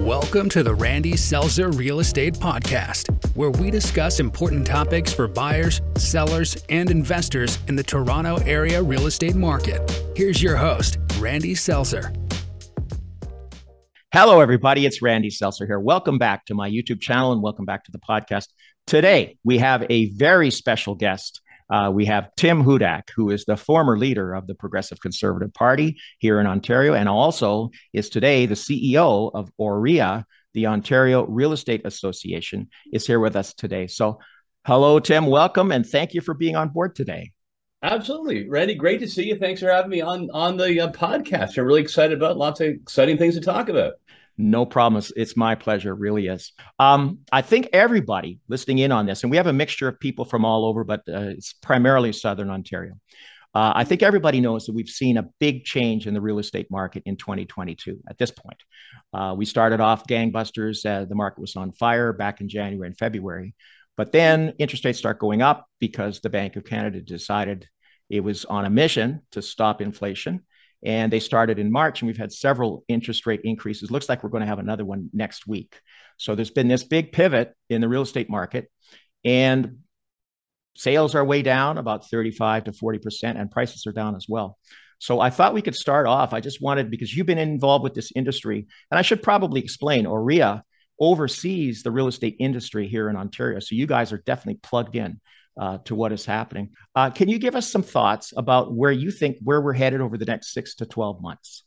Welcome to the Randy Selzer Real Estate Podcast, where we discuss important topics for buyers, sellers, and investors in the Toronto area real estate market. Here's your host, Randy Selzer. Hello, everybody. It's Randy Selzer here. Welcome back to my YouTube channel and welcome back to the podcast. Today, we have a very special guest. Uh, we have Tim Hudak, who is the former leader of the Progressive Conservative Party here in Ontario, and also is today the CEO of OREA, the Ontario Real Estate Association, is here with us today. So, hello, Tim. Welcome, and thank you for being on board today. Absolutely, Randy. Great to see you. Thanks for having me on on the uh, podcast. I'm really excited about lots of exciting things to talk about. No promise. It's my pleasure. It really is. Um, I think everybody listening in on this, and we have a mixture of people from all over, but uh, it's primarily Southern Ontario. Uh, I think everybody knows that we've seen a big change in the real estate market in 2022 at this point. Uh, we started off gangbusters. Uh, the market was on fire back in January and February. But then interest rates start going up because the Bank of Canada decided it was on a mission to stop inflation and they started in March, and we've had several interest rate increases. Looks like we're going to have another one next week. So there's been this big pivot in the real estate market, and sales are way down about 35 to 40%, and prices are down as well. So I thought we could start off. I just wanted, because you've been involved with this industry, and I should probably explain OREA oversees the real estate industry here in Ontario. So you guys are definitely plugged in uh, to what is happening. Uh, can you give us some thoughts about where you think where we're headed over the next six to 12 months?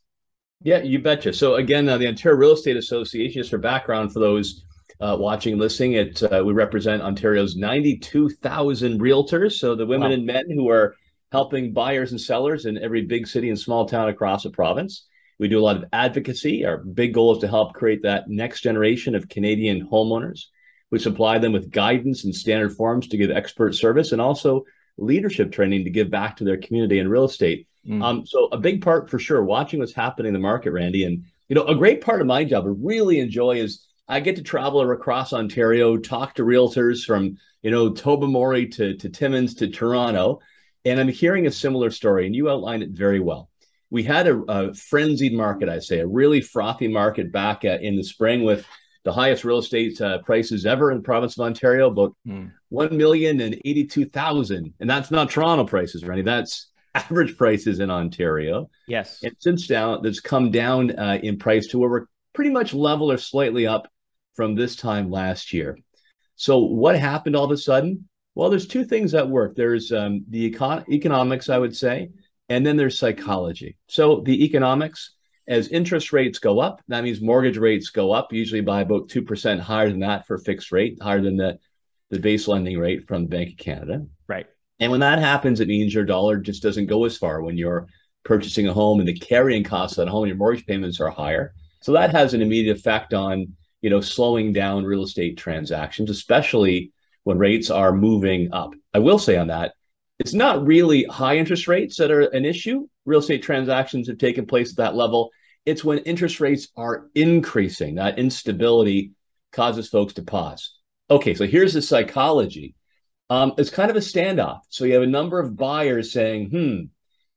Yeah, you betcha. So again, uh, the Ontario Real Estate Association, just for background for those uh, watching and listening, it uh, we represent Ontario's 92,000 realtors. So the women wow. and men who are helping buyers and sellers in every big city and small town across the province. We do a lot of advocacy. Our big goal is to help create that next generation of Canadian homeowners. We supply them with guidance and standard forms to give expert service and also leadership training to give back to their community in real estate. Mm. Um, so a big part for sure, watching what's happening in the market, Randy. And you know, a great part of my job I really enjoy is I get to travel across Ontario, talk to realtors from you know Tobermory to to Timmins to Toronto, and I'm hearing a similar story. And you outlined it very well. We had a, a frenzied market, I say, a really frothy market back uh, in the spring with the highest real estate uh, prices ever in the province of Ontario, about mm. one million and eighty-two thousand, and that's not Toronto prices, Randy. That's average prices in Ontario. Yes, and since down, that's come down uh, in price to where we're pretty much level or slightly up from this time last year. So what happened all of a sudden? Well, there's two things at work. There's um, the econ- economics, I would say, and then there's psychology. So the economics as interest rates go up, that means mortgage rates go up, usually by about 2% higher than that for fixed rate, higher than the, the base lending rate from the Bank of Canada. Right. And when that happens, it means your dollar just doesn't go as far when you're purchasing a home and the carrying costs of that home, your mortgage payments are higher. So that has an immediate effect on, you know, slowing down real estate transactions, especially when rates are moving up. I will say on that, it's not really high interest rates that are an issue. Real estate transactions have taken place at that level. It's when interest rates are increasing that instability causes folks to pause. Okay, so here's the psychology. Um, it's kind of a standoff. So you have a number of buyers saying, hmm,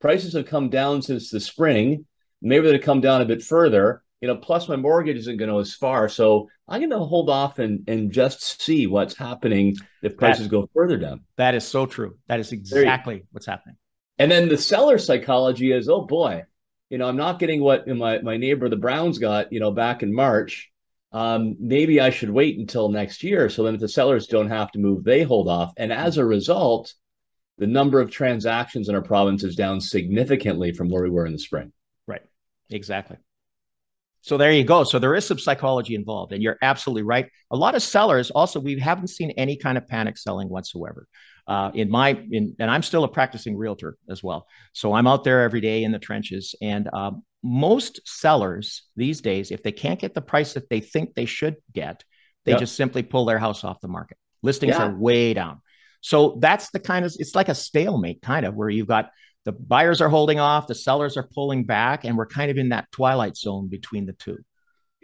prices have come down since the spring. Maybe they'll come down a bit further. You know, plus my mortgage isn't going to go as far. So I'm going to hold off and and just see what's happening if prices that, go further down. That is so true. That is exactly what's happening. And then the seller psychology is, oh boy, you know, I'm not getting what my, my neighbor, the Browns, got, you know, back in March. Um, maybe I should wait until next year. So then if the sellers don't have to move, they hold off. And as a result, the number of transactions in our province is down significantly from where we were in the spring. Right. Exactly. So there you go. So there is some psychology involved, and you're absolutely right. A lot of sellers also we haven't seen any kind of panic selling whatsoever uh, in my in and i'm still a practicing realtor as well. So i'm out there every day in the trenches. And um, most sellers these days if they can't get the price that they think they should get they yep. just simply pull their house off the market. Listings yeah. are way down. So that's the kind of it's like a stalemate kind of where you've got the buyers are holding off the sellers are pulling back and we're kind of in that twilight zone between the two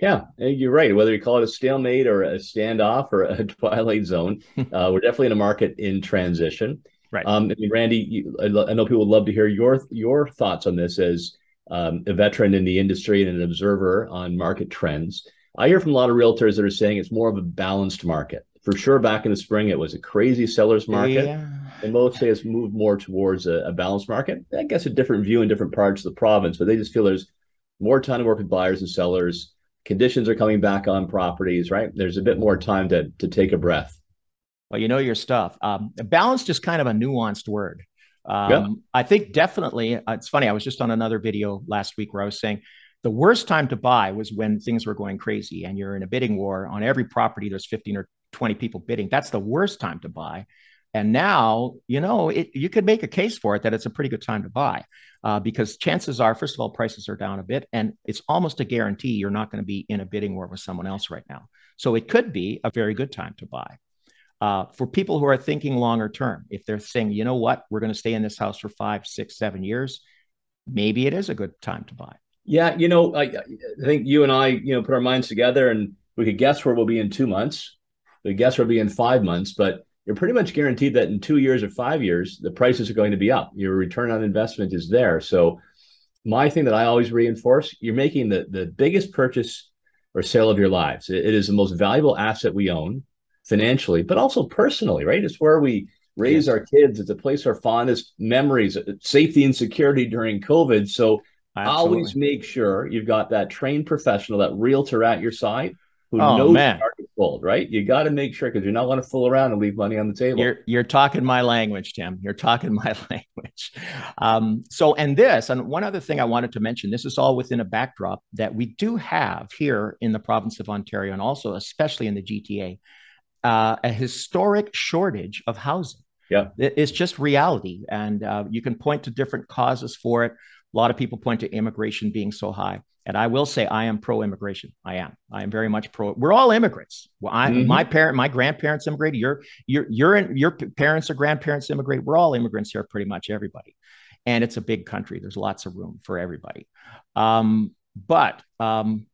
yeah, you're right. Whether you call it a stalemate or a standoff or a twilight zone, uh, we're definitely in a market in transition. Right. Um, I mean, Randy, you, I know people would love to hear your your thoughts on this as um, a veteran in the industry and an observer on market trends. I hear from a lot of realtors that are saying it's more of a balanced market. For sure, back in the spring, it was a crazy seller's market. Yeah. And most say it's moved more towards a, a, balanced market. I guess a different view in different parts of the province, but they just feel there's more time to work with buyers and sellers. Conditions are coming back on properties, right? There's a bit more time to, to take a breath. Well, you know your stuff. Um, balanced is kind of a nuanced word. Um, yeah. I think definitely, uh, it's funny. I was just on another video last week where I was saying the worst time to buy was when things were going crazy and you're in a bidding war on every property. There's 15 or 20 people bidding. That's the worst time to buy. And now, you know, it, you could make a case for it that it's a pretty good time to buy uh, because chances are, first of all, prices are down a bit, and it's almost a guarantee you're not going to be in a bidding war with someone else right now. So it could be a very good time to buy. Uh, for people who are thinking longer term, if they're saying, you know what, we're going to stay in this house for five, six, seven years, maybe it is a good time to buy. Yeah, you know, I, I think you and I, you know, put our minds together and we could guess where we'll be in two months. We guess where we'll be in five months, but you're pretty much guaranteed that in two years or five years, the prices are going to be up. Your return on investment is there. So, my thing that I always reinforce you're making the, the biggest purchase or sale of your lives. it, it is the most valuable asset we own financially, but also personally, right? It's where we raise yes. our kids. It's a place our fondest memories, uh, safety and security during COVID. So, Absolutely. always make sure you've got that trained professional, that realtor at your side who oh, knows man. Cold, right? You got to make sure because you're not going to fool around and leave money on the table. You're you're talking my language, Tim. You're talking my language. Um, so, and this, and one other thing I wanted to mention. This is all within a backdrop that we do have here in the province of Ontario, and also especially in the GTA, uh, a historic shortage of housing. Yeah, it's just reality, and uh, you can point to different causes for it. A lot of people point to immigration being so high. And I will say I am pro-immigration. I am. I am very much pro. We're all immigrants. Well, I, mm-hmm. my parent, my grandparents immigrated. Your, your, your, your parents or grandparents immigrated. We're all immigrants here, pretty much everybody. And it's a big country. There's lots of room for everybody. Um, but um,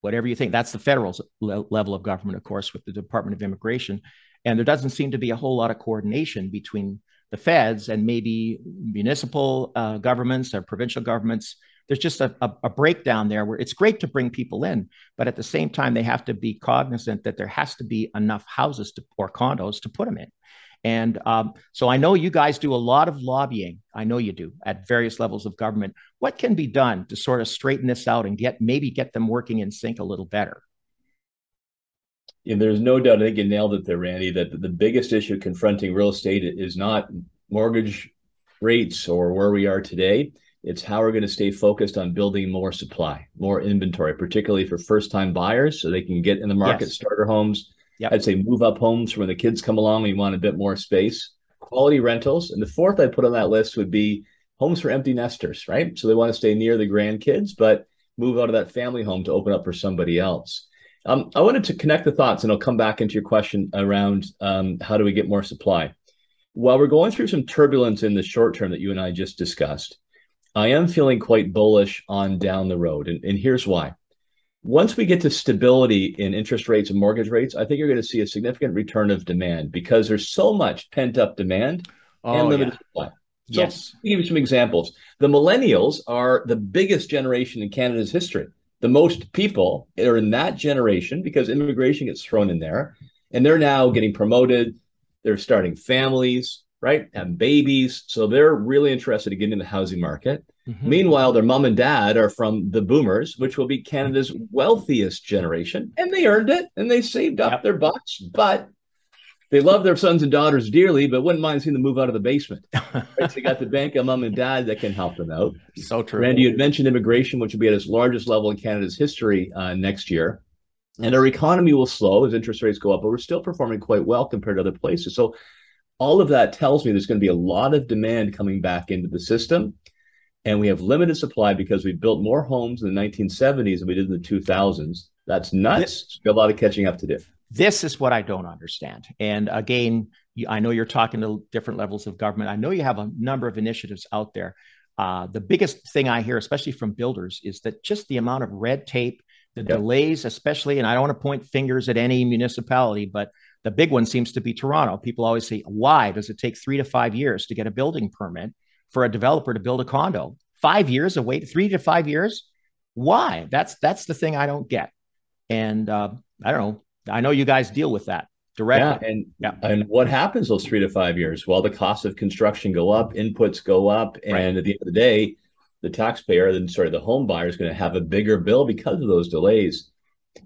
whatever you think, that's the federal le- level of government, of course, with the Department of Immigration. And there doesn't seem to be a whole lot of coordination between the feds and maybe municipal uh, governments or provincial governments there's just a, a, a, breakdown there where it's great to bring people in, but at the same time, they have to be cognizant that there has to be enough houses to, or condos to put them in. And um, so I know you guys do a lot of lobbying. I know you do at various levels of government. What can be done to sort of straighten this out and get maybe get them working in sync a little better? Yeah, there's no doubt. I think you nailed it there, Randy. That the biggest issue confronting real estate is not mortgage rates or where we are today. It's how we're going to stay focused on building more supply, more inventory, particularly for first time buyers so they can get in the market, yes. starter homes. Yep. I'd say move up homes for when the kids come along and you want a bit more space, quality rentals. And the fourth I'd put on that list would be homes for empty nesters, right? So they want to stay near the grandkids, but move out of that family home to open up for somebody else. Um, I wanted to connect the thoughts and I'll come back into your question around um, how do we get more supply. While we're going through some turbulence in the short term that you and I just discussed, I am feeling quite bullish on down the road. And, and here's why. Once we get to stability in interest rates and mortgage rates, I think you're going to see a significant return of demand because there's so much pent up demand oh, and limited yeah. supply. So yes. Give you some examples. The millennials are the biggest generation in Canada's history. The most people are in that generation because immigration gets thrown in there, and they're now getting promoted. They're starting families right? Have babies. So they're really interested in getting in the housing market. Mm-hmm. Meanwhile, their mom and dad are from the boomers, which will be Canada's wealthiest generation. And they earned it and they saved up yep. their bucks, but they love their sons and daughters dearly, but wouldn't mind seeing them move out of the basement. right? so they got the bank of mom and dad that can help them out. So true. Randy, you had mentioned immigration, which will be at its largest level in Canada's history uh, next year. And our economy will slow as interest rates go up, but we're still performing quite well compared to other places. So all of that tells me there's going to be a lot of demand coming back into the system. And we have limited supply because we built more homes in the 1970s than we did in the 2000s. That's nuts. This, a lot of catching up to do. This is what I don't understand. And again, I know you're talking to different levels of government. I know you have a number of initiatives out there. Uh, the biggest thing I hear, especially from builders, is that just the amount of red tape, the yep. delays, especially, and I don't want to point fingers at any municipality, but the big one seems to be Toronto. People always say, why does it take three to five years to get a building permit for a developer to build a condo? Five years of wait, three to five years? Why? That's that's the thing I don't get. And uh, I don't know. I know you guys deal with that directly. Yeah, and yeah. and what happens those three to five years? Well, the cost of construction go up, inputs go up, and right. at the end of the day, the taxpayer, then sorry, the home buyer is going to have a bigger bill because of those delays.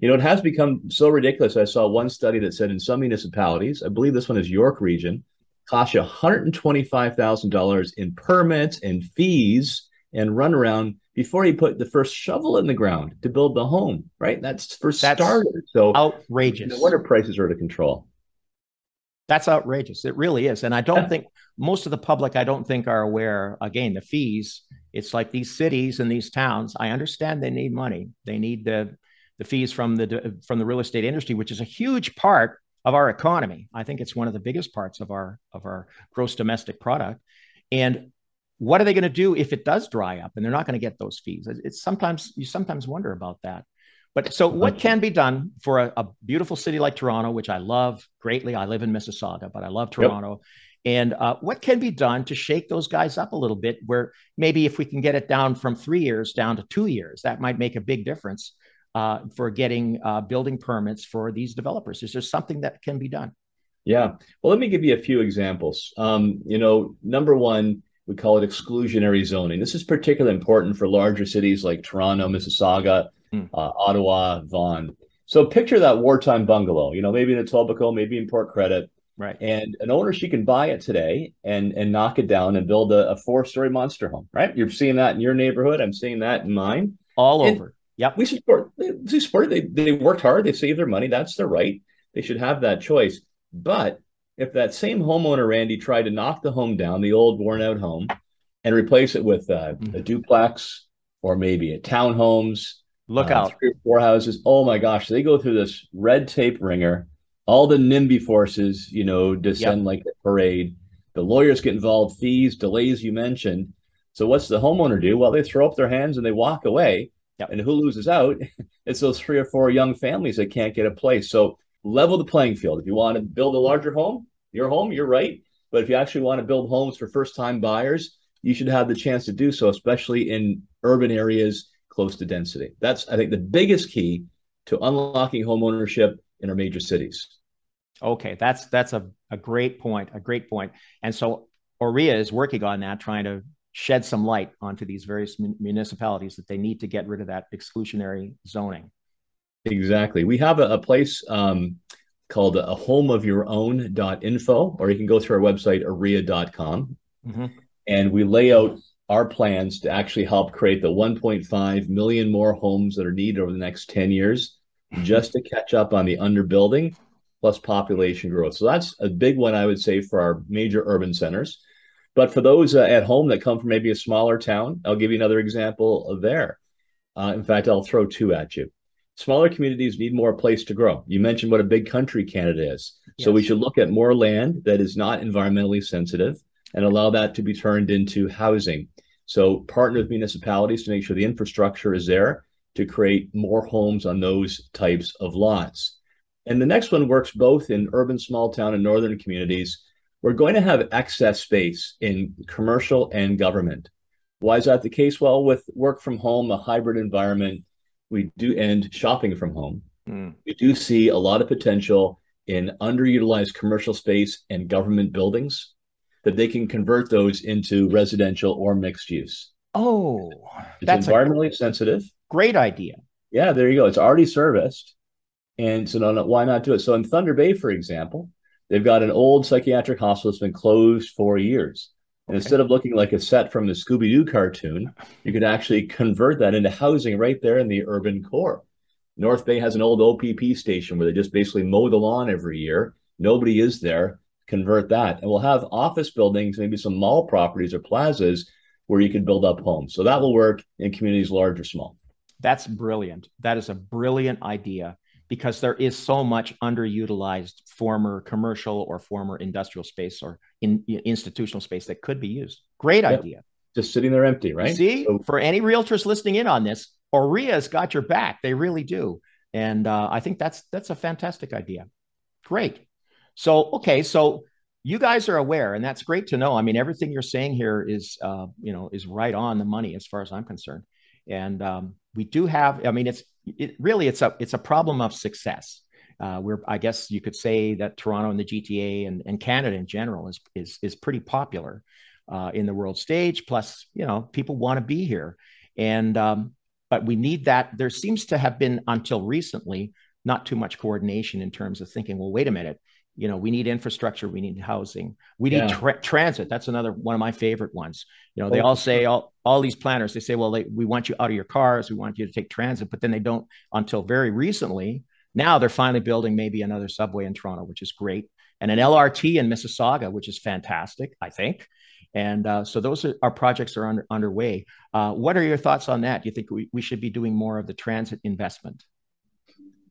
You know, it has become so ridiculous. I saw one study that said in some municipalities, I believe this one is York Region, cost you $125,000 in permits and fees and runaround before you put the first shovel in the ground to build the home, right? That's for That's starters. So outrageous. No wonder prices are out of control. That's outrageous. It really is. And I don't yeah. think most of the public, I don't think, are aware, again, the fees. It's like these cities and these towns. I understand they need money. They need the the fees from the from the real estate industry, which is a huge part of our economy. I think it's one of the biggest parts of our of our gross domestic product. And what are they going to do if it does dry up and they're not going to get those fees? It's sometimes you sometimes wonder about that. But so what can be done for a, a beautiful city like Toronto, which I love greatly? I live in Mississauga, but I love Toronto. Yep. And uh, what can be done to shake those guys up a little bit? Where maybe if we can get it down from three years down to two years, that might make a big difference uh, for getting uh, building permits for these developers? Is there something that can be done? Yeah. Well, let me give you a few examples. Um, you know, number one, we call it exclusionary zoning. This is particularly important for larger cities like Toronto, Mississauga, mm. uh, Ottawa, Vaughan. So picture that wartime bungalow, you know, maybe in Etobicoke, maybe in Port Credit. Right. And an owner, she can buy it today and and knock it down and build a, a four story monster home. Right. You're seeing that in your neighborhood. I'm seeing that in mine. All and, over. Yep. We support we support They they worked hard, they saved their money. That's their right. They should have that choice. But if that same homeowner, Randy, tried to knock the home down, the old worn out home, and replace it with uh, mm-hmm. a duplex or maybe a townhomes, look uh, out, three or four houses. Oh my gosh, they go through this red tape ringer. All the NIMBY forces, you know, descend yep. like a parade. The lawyers get involved, fees, delays you mentioned. So what's the homeowner do? Well, they throw up their hands and they walk away. Yep. And who loses out? It's those three or four young families that can't get a place. So level the playing field. If you want to build a larger home, your home, you're right. But if you actually want to build homes for first time buyers, you should have the chance to do so, especially in urban areas close to density. That's, I think, the biggest key to unlocking home ownership in our major cities. Okay, that's that's a, a great point, a great point. And so OREA is working on that, trying to shed some light onto these various municipalities that they need to get rid of that exclusionary zoning. Exactly. We have a, a place um, called a home of your own.info, or you can go through our website, orea.com. Mm-hmm. And we lay out our plans to actually help create the 1.5 million more homes that are needed over the next 10 years just to catch up on the underbuilding plus population growth. So that's a big one, I would say, for our major urban centers. But for those uh, at home that come from maybe a smaller town, I'll give you another example there. Uh, in fact, I'll throw two at you. Smaller communities need more place to grow. You mentioned what a big country Canada is. Yes. So we should look at more land that is not environmentally sensitive and allow that to be turned into housing. So partner with municipalities to make sure the infrastructure is there to create more homes on those types of lots. And the next one works both in urban small town and northern communities we're going to have excess space in commercial and government. Why is that the case? Well, with work from home, a hybrid environment, we do end shopping from home. Mm. We do see a lot of potential in underutilized commercial space and government buildings that they can convert those into residential or mixed use. Oh, it's that's environmentally sensitive. Great idea. Yeah, there you go. It's already serviced. And so, no, no, why not do it? So, in Thunder Bay, for example, They've got an old psychiatric hospital that's been closed for years. And okay. instead of looking like a set from the Scooby Doo cartoon, you could actually convert that into housing right there in the urban core. North Bay has an old OPP station where they just basically mow the lawn every year. Nobody is there. Convert that. And we'll have office buildings, maybe some mall properties or plazas where you can build up homes. So that will work in communities large or small. That's brilliant. That is a brilliant idea because there is so much underutilized former commercial or former industrial space or in, institutional space that could be used. Great yep. idea. Just sitting there empty, right? You see, so- for any realtors listening in on this, OREA's got your back. They really do. And uh, I think that's that's a fantastic idea. Great. So okay, so you guys are aware, and that's great to know. I mean, everything you're saying here is, uh, you know, is right on the money as far as I'm concerned. And um, we do have, I mean, it's it really it's a it's a problem of success. Uh, we're I guess you could say that Toronto and the GTA and, and Canada in general is is is pretty popular uh, in the world stage. Plus, you know, people want to be here, and um, but we need that. There seems to have been until recently not too much coordination in terms of thinking. Well, wait a minute. You know, we need infrastructure, we need housing, we need yeah. tra- transit. That's another one of my favorite ones. You know, they all say all all these planners. They say, well, they, we want you out of your cars, we want you to take transit, but then they don't until very recently. Now they're finally building maybe another subway in Toronto, which is great, and an LRT in Mississauga, which is fantastic. I think. And uh, so those are our projects are under, underway. Uh, what are your thoughts on that? Do you think we, we should be doing more of the transit investment?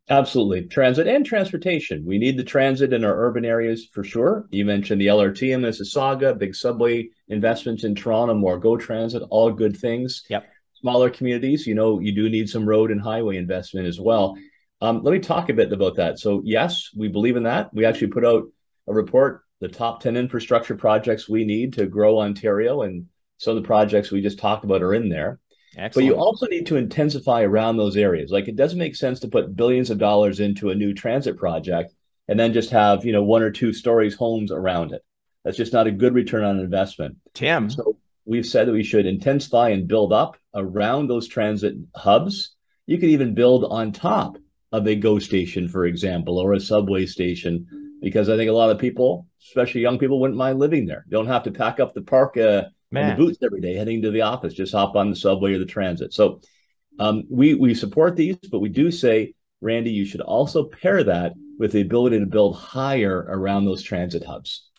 Absolutely. Transit and transportation. We need the transit in our urban areas for sure. You mentioned the LRT in Mississauga, big subway investments in Toronto, more GO Transit, all good things. Yep. Smaller communities, you know, you do need some road and highway investment as well. Um, let me talk a bit about that. So, yes, we believe in that. We actually put out a report the top 10 infrastructure projects we need to grow Ontario. And some of the projects we just talked about are in there. Excellent. But you also need to intensify around those areas. Like it doesn't make sense to put billions of dollars into a new transit project and then just have, you know, one or two stories homes around it. That's just not a good return on investment. Tim. So we've said that we should intensify and build up around those transit hubs. You could even build on top of a GO station, for example, or a subway station because I think a lot of people, especially young people, wouldn't mind living there. Don't have to pack up the park uh, and the boots every day heading to the office. Just hop on the subway or the transit. So um, we we support these, but we do say, Randy, you should also pair that with the ability to build higher around those transit hubs.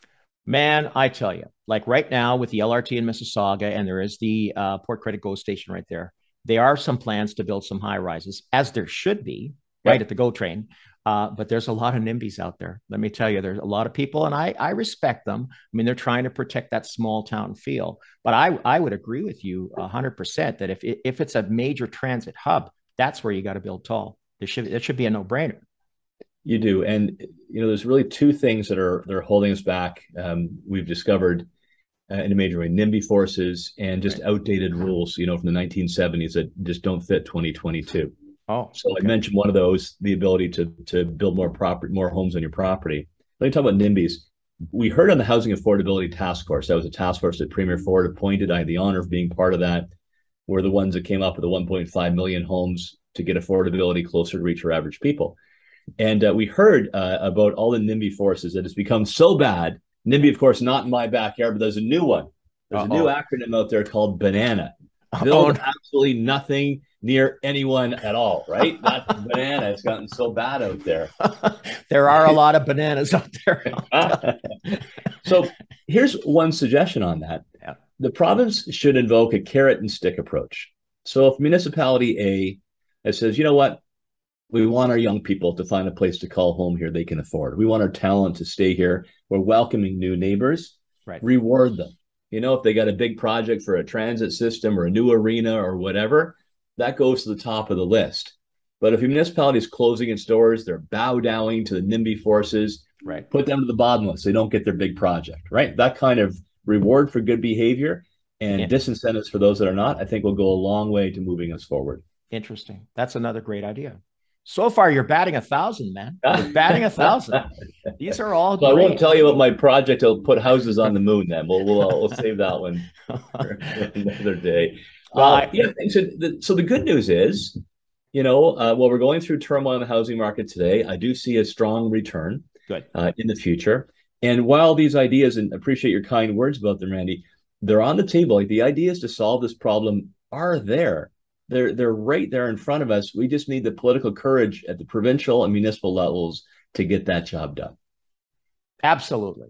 Man, I tell you, like right now with the LRT in Mississauga, and there is the uh, Port Credit GO station right there. There are some plans to build some high rises, as there should be, right yep. at the GO train. Uh, but there's a lot of NIMBYs out there. Let me tell you, there's a lot of people, and I, I respect them. I mean, they're trying to protect that small town feel. But I, I would agree with you 100% that if, if it's a major transit hub, that's where you got to build tall. There should, it should be a no brainer. You do. And, you know, there's really two things that are, that are holding us back. Um, we've discovered uh, in a major way NIMBY forces and just outdated rules, you know, from the 1970s that just don't fit 2022. Oh, so okay. I mentioned one of those, the ability to to build more property, more homes on your property. Let me talk about NIMBYs. We heard on the Housing Affordability Task Force. That was a task force that Premier Ford appointed. I had the honor of being part of that. We're the ones that came up with the 1.5 million homes to get affordability closer to reach our average people. And uh, we heard uh, about all the NIMBY forces that has become so bad. NIMBY, of course, not in my backyard, but there's a new one. There's Uh-oh. a new acronym out there called BANANA. Build absolutely nothing near anyone at all, right? Not banana. It's gotten so bad out there. there are a lot of bananas out there. so here's one suggestion on that. Yeah. The province should invoke a carrot and stick approach. So if municipality A says, you know what, we want our young people to find a place to call home here they can afford. We want our talent to stay here. We're welcoming new neighbors. Right. Reward them. You know, if they got a big project for a transit system or a new arena or whatever, that goes to the top of the list. But if a municipality is closing its doors, they're bow downing to the NIMBY forces, right? Put them to the bottom list. They don't get their big project, right? That kind of reward for good behavior and yeah. disincentives for those that are not, I think will go a long way to moving us forward. Interesting. That's another great idea. So far, you're batting a thousand, man. You're batting a thousand. These are all. So I won't tell you about my project. I'll put houses on the moon. Then we'll we'll, we'll save that one for another day. Uh, yeah. So the, so the good news is, you know, uh, while we're going through turmoil in the housing market today, I do see a strong return. Good. Uh, in the future. And while these ideas, and appreciate your kind words about them, Randy, they're on the table. Like the ideas to solve this problem are there. They're they're right there in front of us. We just need the political courage at the provincial and municipal levels to get that job done. Absolutely.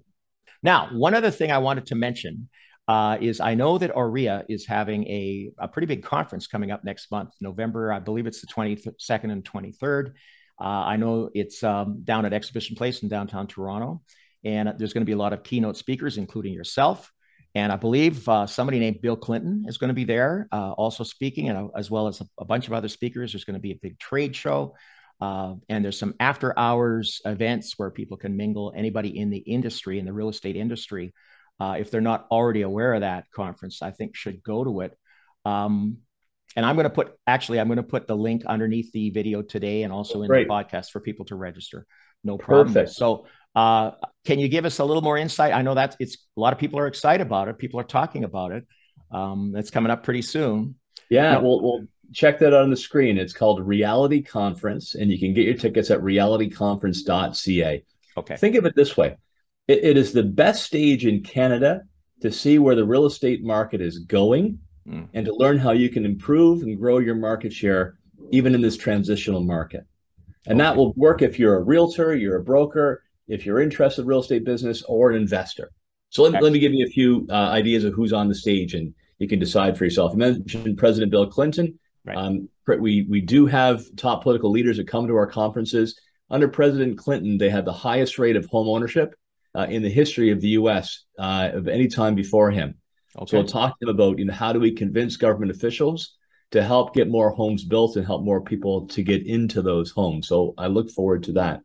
Now, one other thing I wanted to mention uh, is I know that OREA is having a, a pretty big conference coming up next month, November, I believe it's the 22nd and 23rd. Uh, I know it's um, down at Exhibition Place in downtown Toronto. And there's going to be a lot of keynote speakers, including yourself. And I believe uh, somebody named Bill Clinton is going to be there uh, also speaking, and, uh, as well as a, a, bunch of other speakers. There's going to be a big trade show. Uh, and there's some after hours events where people can mingle. Anybody in the industry, in the real estate industry, uh, if they're not already aware of that conference, I think should go to it. Um, And I'm going to put actually, I'm going to put the link underneath the video today and also in Great. the podcast for people to register. No problem. Perfect. So, uh, can you give us a little more insight? I know that it's a lot of people are excited about it. People are talking about it. Um, it's coming up pretty soon. Yeah, now, we'll, we'll check that out on the screen. It's called Realty Conference, and you can get your tickets at realtyconference.ca. Okay. Think of it this way it, it is the best stage in Canada to see where the real estate market is going mm. and to learn how you can improve and grow your market share even in this transitional market. And okay. that will work if you're a realtor, you're a broker, if you're interested in real estate business, or an investor. So let, let me give you a few uh, ideas of who's on the stage and you can decide for yourself. You mentioned President Bill Clinton. Right. Um, we, we do have top political leaders that come to our conferences. Under President Clinton, they had the highest rate of home ownership uh, in the history of the U.S. Uh, of any time before him. Okay. So we'll talk to him about you know how do we convince government officials to help get more homes built and help more people to get into those homes. So I look forward to that.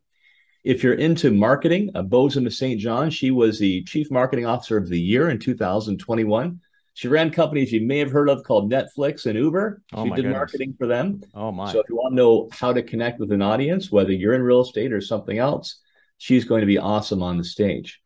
If you're into marketing, uh, Bozoma St. John, she was the chief marketing officer of the year in 2021. She ran companies you may have heard of called Netflix and Uber. Oh she did goodness. marketing for them. Oh my! So if you want to know how to connect with an audience, whether you're in real estate or something else, she's going to be awesome on the stage.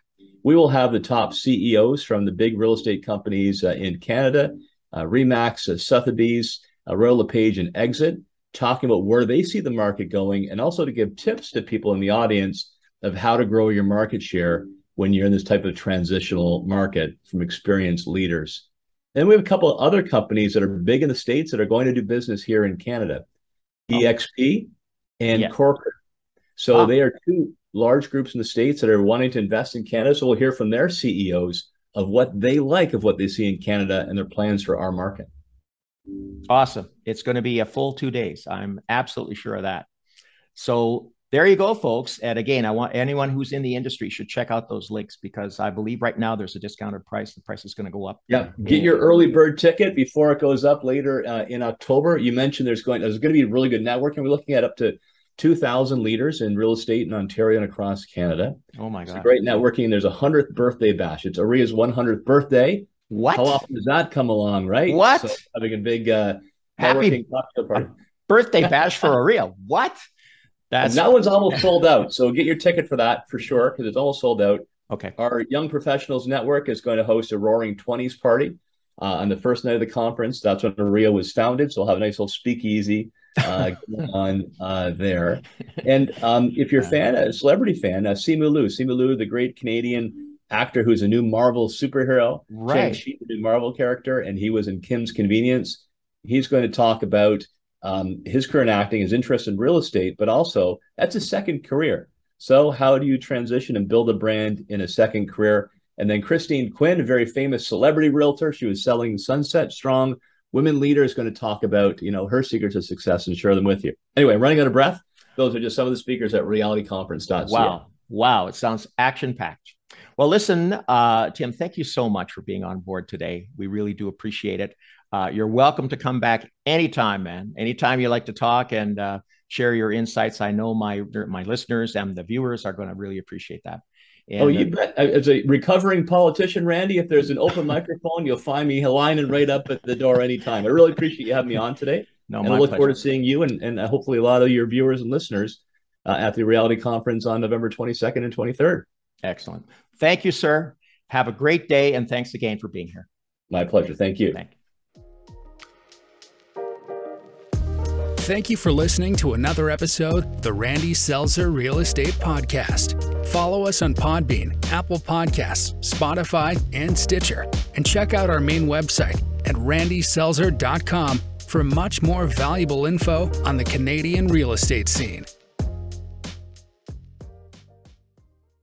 We will have the top CEOs from the big real estate companies uh, in Canada, uh, Remax, uh, Sotheby's, uh, Royal LePage, and Exit, talking about where they see the market going, and also to give tips to people in the audience of how to grow your market share when you're in this type of transitional market from experienced leaders. And we have a couple of other companies that are big in the States that are going to do business here in Canada oh. EXP and yeah. Corporate. So ah. they are two large groups in the States that are wanting to invest in Canada. So we'll hear from their CEOs of what they like of what they see in Canada and their plans for our market. Awesome. It's going to be a full two days. I'm absolutely sure of that. So there you go, folks. And again, I want anyone who's in the industry should check out those links because I believe right now there's a discounted price. The price is going to go up. Yeah, get your early bird ticket before it goes up later uh, in October. You mentioned there's going there's going to be really good networking. We're looking at up to 2,000 leaders in real estate in Ontario and across Canada. Oh my God! great networking. There's a hundredth birthday bash. It's OREA's 100th birthday. What? How often does that come along, right? What? So having a big uh, happy birthday bash for OREA. What? That's and that one's almost sold out. So get your ticket for that for sure because it's almost sold out. Okay. Our Young Professionals Network is going to host a Roaring Twenties party uh, on the first night of the conference. That's when OREA was founded. So we'll have a nice little speakeasy uh, on uh, there. And um, if you're a fan, a celebrity fan, uh, Simu Liu, Simu Liu, the great Canadian actor who's a new Marvel superhero, right? Shang-Chi, the new Marvel character, and he was in Kim's Convenience. He's going to talk about um, his current acting, his interest in real estate, but also that's a second career. So, how do you transition and build a brand in a second career? And then Christine Quinn, a very famous celebrity realtor, she was selling Sunset Strong. Women Leader is going to talk about, you know, her secrets of success and share them with you. Anyway, running out of breath. Those are just some of the speakers at realtyconference.ca. Wow. Wow. It sounds action packed. Well, listen, uh, Tim, thank you so much for being on board today. We really do appreciate it. Uh, you're welcome to come back anytime, man. Anytime you like to talk and uh, share your insights. I know my my listeners and the viewers are going to really appreciate that. And, oh, you uh, bet. As a recovering politician, Randy, if there's an open microphone, you'll find me lining right up at the door anytime. I really appreciate you having me on today. No, and I look pleasure. forward to seeing you and, and hopefully a lot of your viewers and listeners uh, at the realty conference on November 22nd and 23rd. Excellent. Thank you, sir. Have a great day. And thanks again for being here. My pleasure. Thank you. Thank you. Thank you for listening to another episode the Randy Selzer Real Estate Podcast. Follow us on Podbean, Apple Podcasts, Spotify, and Stitcher. And check out our main website at randyselzer.com for much more valuable info on the Canadian real estate scene.